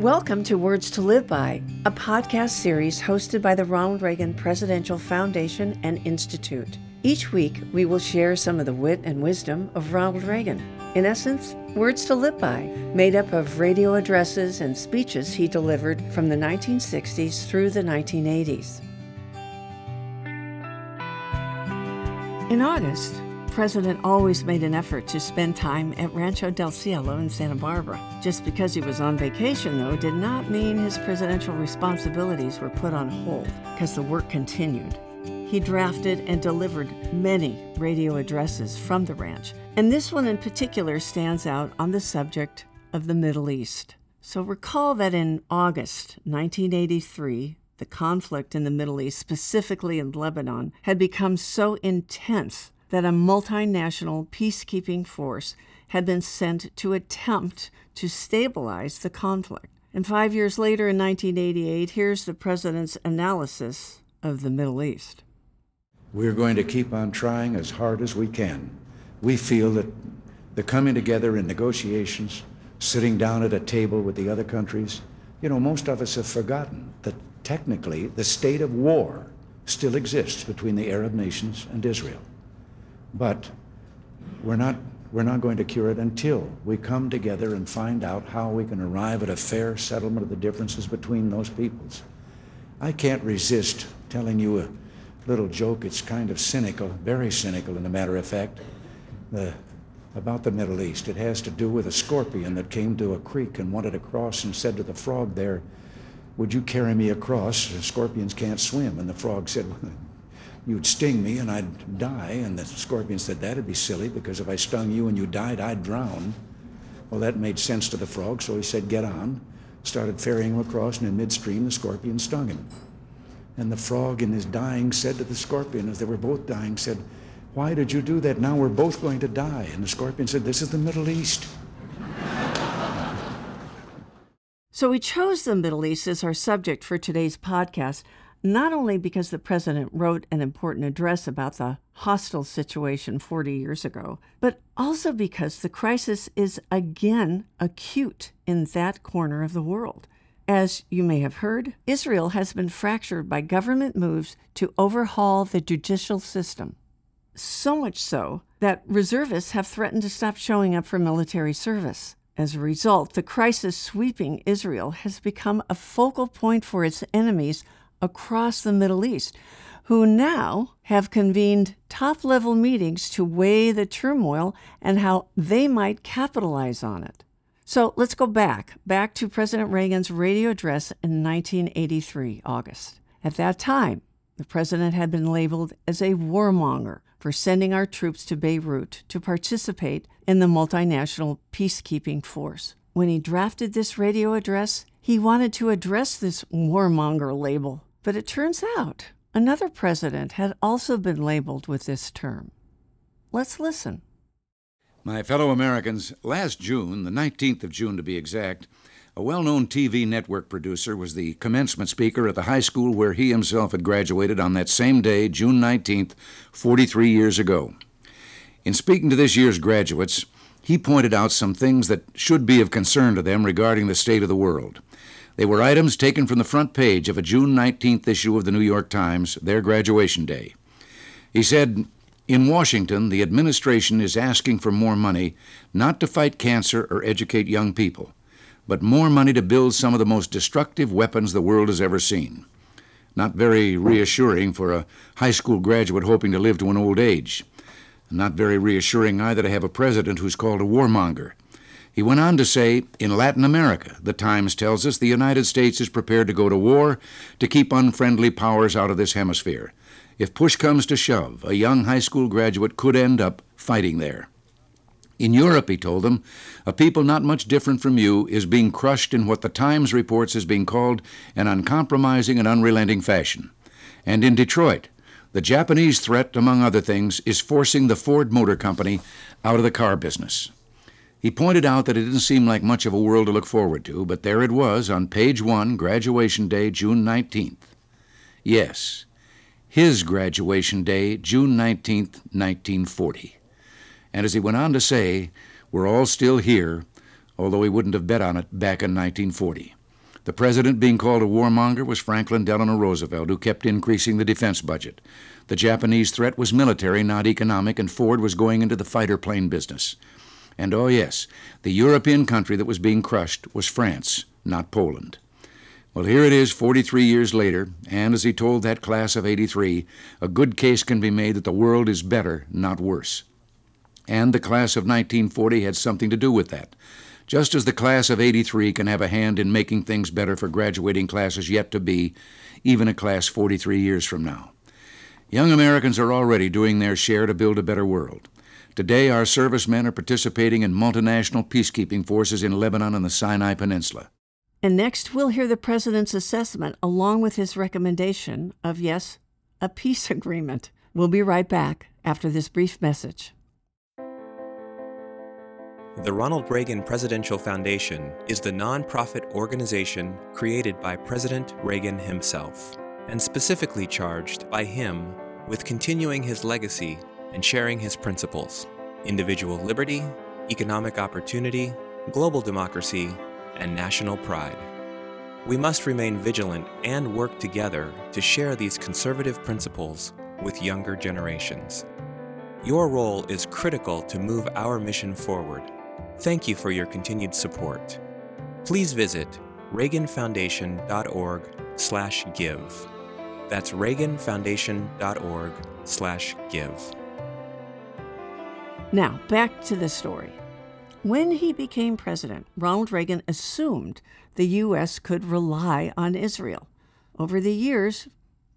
Welcome to Words to Live By, a podcast series hosted by the Ronald Reagan Presidential Foundation and Institute. Each week, we will share some of the wit and wisdom of Ronald Reagan. In essence, Words to Live By, made up of radio addresses and speeches he delivered from the 1960s through the 1980s. In August, The president always made an effort to spend time at Rancho del Cielo in Santa Barbara. Just because he was on vacation, though, did not mean his presidential responsibilities were put on hold, because the work continued. He drafted and delivered many radio addresses from the ranch, and this one in particular stands out on the subject of the Middle East. So recall that in August 1983, the conflict in the Middle East, specifically in Lebanon, had become so intense that a multinational peacekeeping force had been sent to attempt to stabilize the conflict. And five years later, in 1988, here's the president's analysis of the Middle East. We're going to keep on trying as hard as we can. We feel that the coming together in negotiations, sitting down at a table with the other countries, you know, most of us have forgotten that technically the state of war still exists between the Arab nations and Israel. But we're not, we're not going to cure it until we come together and find out how we can arrive at a fair settlement of the differences between those peoples. I can't resist telling you a little joke. It's kind of cynical, very cynical, in a matter of fact, the, about the Middle East. It has to do with a scorpion that came to a creek and wanted to cross and said to the frog there, Would you carry me across? Scorpions can't swim. And the frog said, You'd sting me and I'd die. And the scorpion said, That'd be silly because if I stung you and you died, I'd drown. Well, that made sense to the frog, so he said, Get on. Started ferrying him across, and in midstream, the scorpion stung him. And the frog, in his dying, said to the scorpion, as they were both dying, said, Why did you do that? Now we're both going to die. And the scorpion said, This is the Middle East. So we chose the Middle East as our subject for today's podcast, not only because the president wrote an important address about the hostile situation 40 years ago, but also because the crisis is again acute in that corner of the world. As you may have heard, Israel has been fractured by government moves to overhaul the judicial system. So much so that reservists have threatened to stop showing up for military service. As a result, the crisis sweeping Israel has become a focal point for its enemies across the Middle East, who now have convened top level meetings to weigh the turmoil and how they might capitalize on it. So let's go back, back to President Reagan's radio address in 1983, August. At that time, the president had been labeled as a warmonger for sending our troops to Beirut to participate in the multinational peacekeeping force. When he drafted this radio address, he wanted to address this warmonger label. But it turns out another president had also been labeled with this term. Let's listen. My fellow Americans, last June, the 19th of June to be exact, a well known TV network producer was the commencement speaker at the high school where he himself had graduated on that same day, June 19th, 43 years ago. In speaking to this year's graduates, he pointed out some things that should be of concern to them regarding the state of the world. They were items taken from the front page of a June 19th issue of the New York Times, their graduation day. He said, in Washington, the administration is asking for more money not to fight cancer or educate young people, but more money to build some of the most destructive weapons the world has ever seen. Not very reassuring for a high school graduate hoping to live to an old age. Not very reassuring either to have a president who's called a warmonger. He went on to say, in Latin America, the Times tells us the United States is prepared to go to war to keep unfriendly powers out of this hemisphere. If push comes to shove, a young high school graduate could end up fighting there. In Europe, he told them, a people not much different from you is being crushed in what the Times reports as being called an uncompromising and unrelenting fashion. And in Detroit, the Japanese threat, among other things, is forcing the Ford Motor Company out of the car business. He pointed out that it didn't seem like much of a world to look forward to, but there it was on page one, graduation day, June 19th. Yes, his graduation day, June 19th, 1940. And as he went on to say, we're all still here, although he wouldn't have bet on it back in 1940. The president being called a warmonger was Franklin Delano Roosevelt, who kept increasing the defense budget. The Japanese threat was military, not economic, and Ford was going into the fighter plane business. And oh, yes, the European country that was being crushed was France, not Poland. Well, here it is 43 years later, and as he told that class of 83, a good case can be made that the world is better, not worse. And the class of 1940 had something to do with that. Just as the class of 83 can have a hand in making things better for graduating classes yet to be, even a class 43 years from now. Young Americans are already doing their share to build a better world. Today, our servicemen are participating in multinational peacekeeping forces in Lebanon and the Sinai Peninsula. And next, we'll hear the president's assessment along with his recommendation of, yes, a peace agreement. We'll be right back after this brief message. The Ronald Reagan Presidential Foundation is the nonprofit organization created by President Reagan himself and specifically charged by him with continuing his legacy and sharing his principles individual liberty, economic opportunity, global democracy, and national pride. We must remain vigilant and work together to share these conservative principles with younger generations. Your role is critical to move our mission forward. Thank you for your continued support. Please visit reaganfoundation.org/give. That's reaganfoundation.org/give. Now, back to the story. When he became president, Ronald Reagan assumed the U.S. could rely on Israel. Over the years,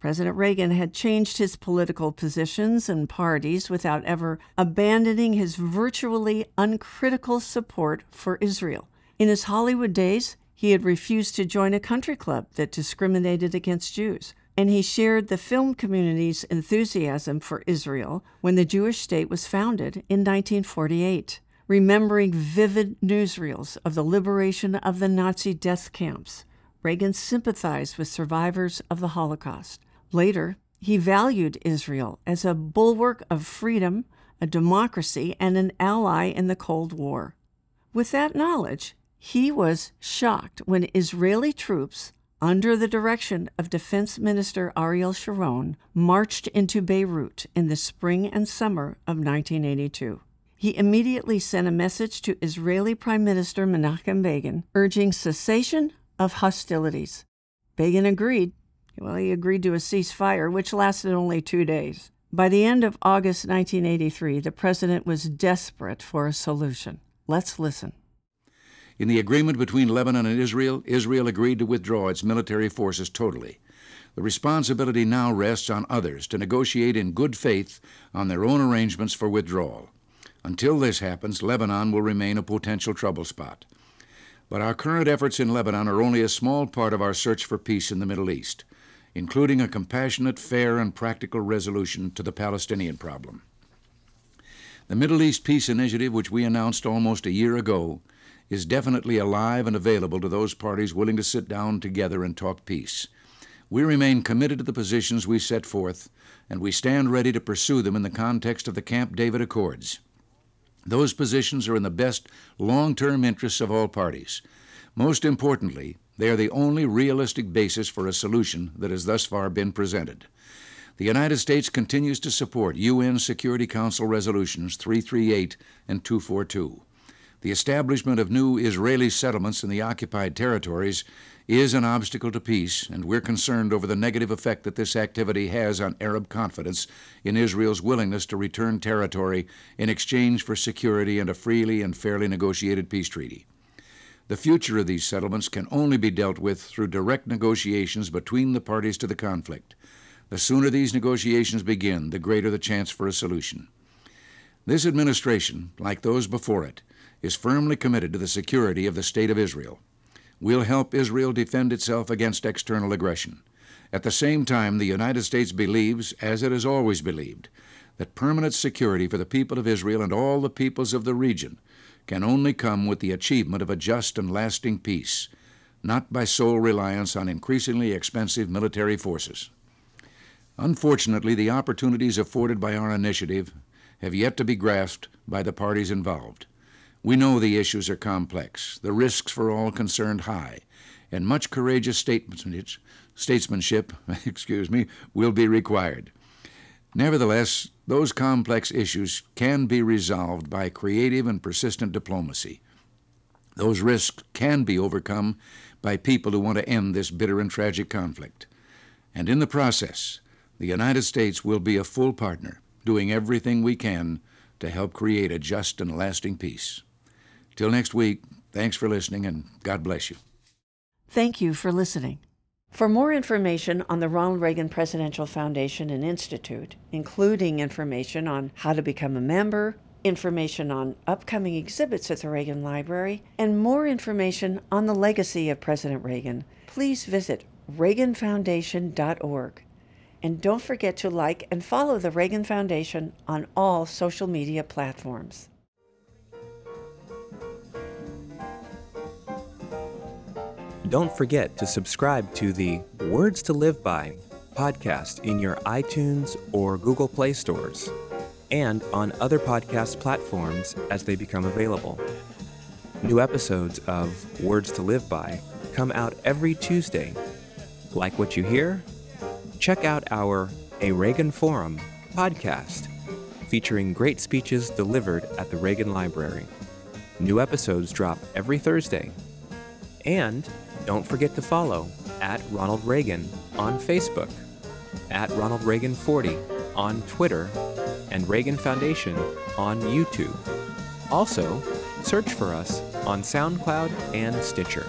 President Reagan had changed his political positions and parties without ever abandoning his virtually uncritical support for Israel. In his Hollywood days, he had refused to join a country club that discriminated against Jews, and he shared the film community's enthusiasm for Israel when the Jewish state was founded in 1948 remembering vivid newsreels of the liberation of the Nazi death camps. Reagan sympathized with survivors of the Holocaust. Later, he valued Israel as a bulwark of freedom, a democracy, and an ally in the Cold War. With that knowledge, he was shocked when Israeli troops, under the direction of Defense Minister Ariel Sharon, marched into Beirut in the spring and summer of 1982 he immediately sent a message to Israeli Prime Minister Menachem Begin urging cessation of hostilities. Begin agreed. Well, he agreed to a ceasefire, which lasted only two days. By the end of August 1983, the president was desperate for a solution. Let's listen. In the agreement between Lebanon and Israel, Israel agreed to withdraw its military forces totally. The responsibility now rests on others to negotiate in good faith on their own arrangements for withdrawal. Until this happens, Lebanon will remain a potential trouble spot. But our current efforts in Lebanon are only a small part of our search for peace in the Middle East, including a compassionate, fair, and practical resolution to the Palestinian problem. The Middle East Peace Initiative, which we announced almost a year ago, is definitely alive and available to those parties willing to sit down together and talk peace. We remain committed to the positions we set forth, and we stand ready to pursue them in the context of the Camp David Accords. Those positions are in the best long term interests of all parties. Most importantly, they are the only realistic basis for a solution that has thus far been presented. The United States continues to support UN Security Council resolutions 338 and 242. The establishment of new Israeli settlements in the occupied territories is an obstacle to peace, and we're concerned over the negative effect that this activity has on Arab confidence in Israel's willingness to return territory in exchange for security and a freely and fairly negotiated peace treaty. The future of these settlements can only be dealt with through direct negotiations between the parties to the conflict. The sooner these negotiations begin, the greater the chance for a solution. This administration, like those before it, is firmly committed to the security of the State of Israel we will help Israel defend itself against external aggression. At the same time, the United States believes, as it has always believed, that permanent security for the people of Israel and all the peoples of the region can only come with the achievement of a just and lasting peace, not by sole reliance on increasingly expensive military forces. Unfortunately, the opportunities afforded by our initiative have yet to be grasped by the parties involved. We know the issues are complex, the risks for all concerned high, and much courageous statesmanship, excuse me, will be required. Nevertheless, those complex issues can be resolved by creative and persistent diplomacy. Those risks can be overcome by people who want to end this bitter and tragic conflict. And in the process, the United States will be a full partner, doing everything we can to help create a just and lasting peace. Till next week, thanks for listening and God bless you. Thank you for listening. For more information on the Ronald Reagan Presidential Foundation and Institute, including information on how to become a member, information on upcoming exhibits at the Reagan Library, and more information on the legacy of President Reagan, please visit reaganfoundation.org. And don't forget to like and follow the Reagan Foundation on all social media platforms. Don't forget to subscribe to the Words to Live By podcast in your iTunes or Google Play stores and on other podcast platforms as they become available. New episodes of Words to Live By come out every Tuesday. Like what you hear? Check out our A Reagan Forum podcast featuring great speeches delivered at the Reagan Library. New episodes drop every Thursday. And don't forget to follow at Ronald Reagan on Facebook, at Ronald Reagan 40 on Twitter, and Reagan Foundation on YouTube. Also, search for us on SoundCloud and Stitcher.